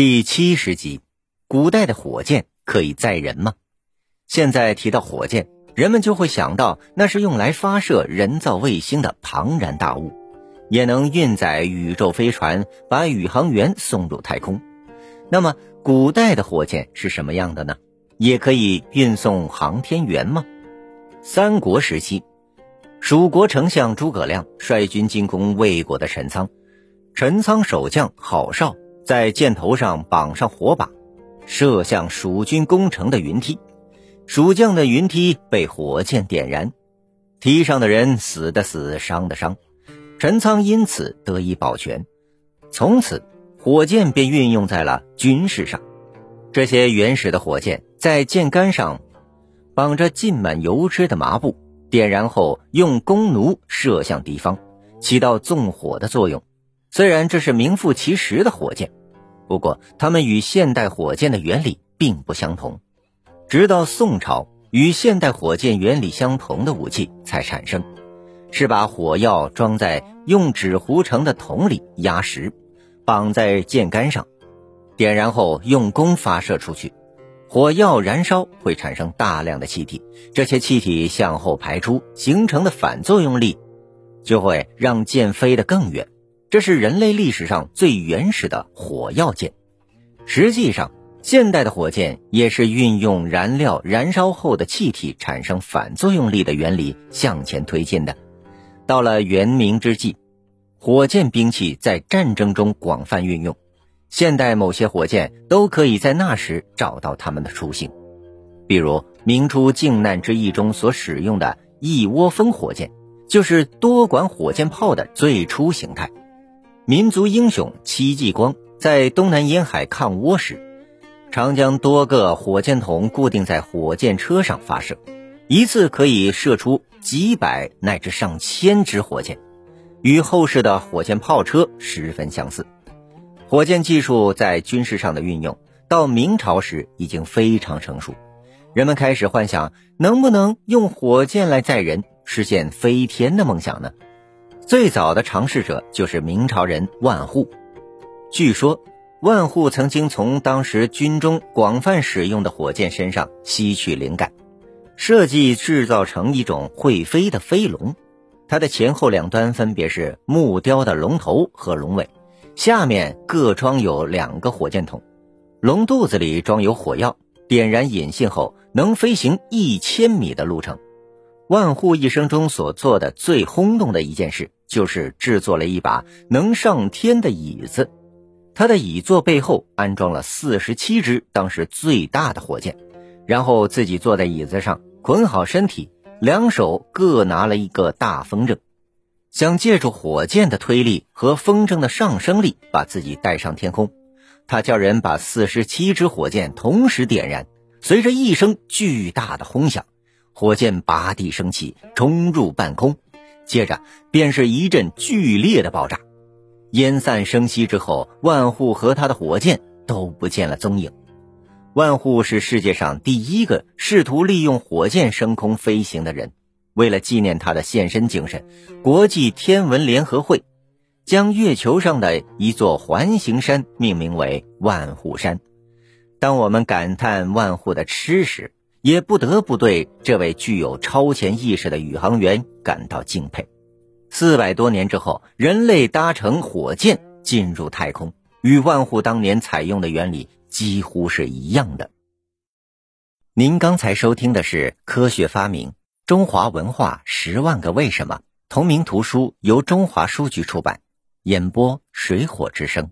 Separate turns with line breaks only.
第七十集，古代的火箭可以载人吗？现在提到火箭，人们就会想到那是用来发射人造卫星的庞然大物，也能运载宇宙飞船，把宇航员送入太空。那么，古代的火箭是什么样的呢？也可以运送航天员吗？三国时期，蜀国丞相诸葛亮率军进攻魏国的陈仓，陈仓守将郝绍。在箭头上绑上火把，射向蜀军攻城的云梯，蜀将的云梯被火箭点燃，梯上的人死的死，伤的伤，陈仓因此得以保全。从此，火箭便运用在了军事上。这些原始的火箭在箭杆上绑着浸满油脂的麻布，点燃后用弓弩射向敌方，起到纵火的作用。虽然这是名副其实的火箭。不过，它们与现代火箭的原理并不相同。直到宋朝，与现代火箭原理相同的武器才产生，是把火药装在用纸糊成的桶里压实，绑在箭杆上，点燃后用弓发射出去。火药燃烧会产生大量的气体，这些气体向后排出，形成的反作用力就会让箭飞得更远。这是人类历史上最原始的火药箭。实际上，现代的火箭也是运用燃料燃烧后的气体产生反作用力的原理向前推进的。到了元明之际，火箭兵器在战争中广泛运用。现代某些火箭都可以在那时找到它们的雏形，比如明初靖难之役中所使用的一窝蜂火箭，就是多管火箭炮的最初形态。民族英雄戚继光在东南沿海抗倭时，常将多个火箭筒固定在火箭车上发射，一次可以射出几百乃至上千支火箭，与后世的火箭炮车十分相似。火箭技术在军事上的运用，到明朝时已经非常成熟，人们开始幻想能不能用火箭来载人，实现飞天的梦想呢？最早的尝试者就是明朝人万户。据说，万户曾经从当时军中广泛使用的火箭身上吸取灵感，设计制造成一种会飞的飞龙。它的前后两端分别是木雕的龙头和龙尾，下面各装有两个火箭筒，龙肚子里装有火药，点燃引信后能飞行一千米的路程。万户一生中所做的最轰动的一件事。就是制作了一把能上天的椅子，他的椅座背后安装了四十七只当时最大的火箭，然后自己坐在椅子上，捆好身体，两手各拿了一个大风筝，想借助火箭的推力和风筝的上升力把自己带上天空。他叫人把四十七只火箭同时点燃，随着一声巨大的轰响，火箭拔地升起，冲入半空。接着便是一阵剧烈的爆炸，烟散生息之后，万户和他的火箭都不见了踪影。万户是世界上第一个试图利用火箭升空飞行的人。为了纪念他的献身精神，国际天文联合会将月球上的一座环形山命名为万户山。当我们感叹万户的吃时，也不得不对这位具有超前意识的宇航员感到敬佩。四百多年之后，人类搭乘火箭进入太空，与万户当年采用的原理几乎是一样的。您刚才收听的是《科学发明：中华文化十万个为什么》同名图书，由中华书局出版，演播水火之声。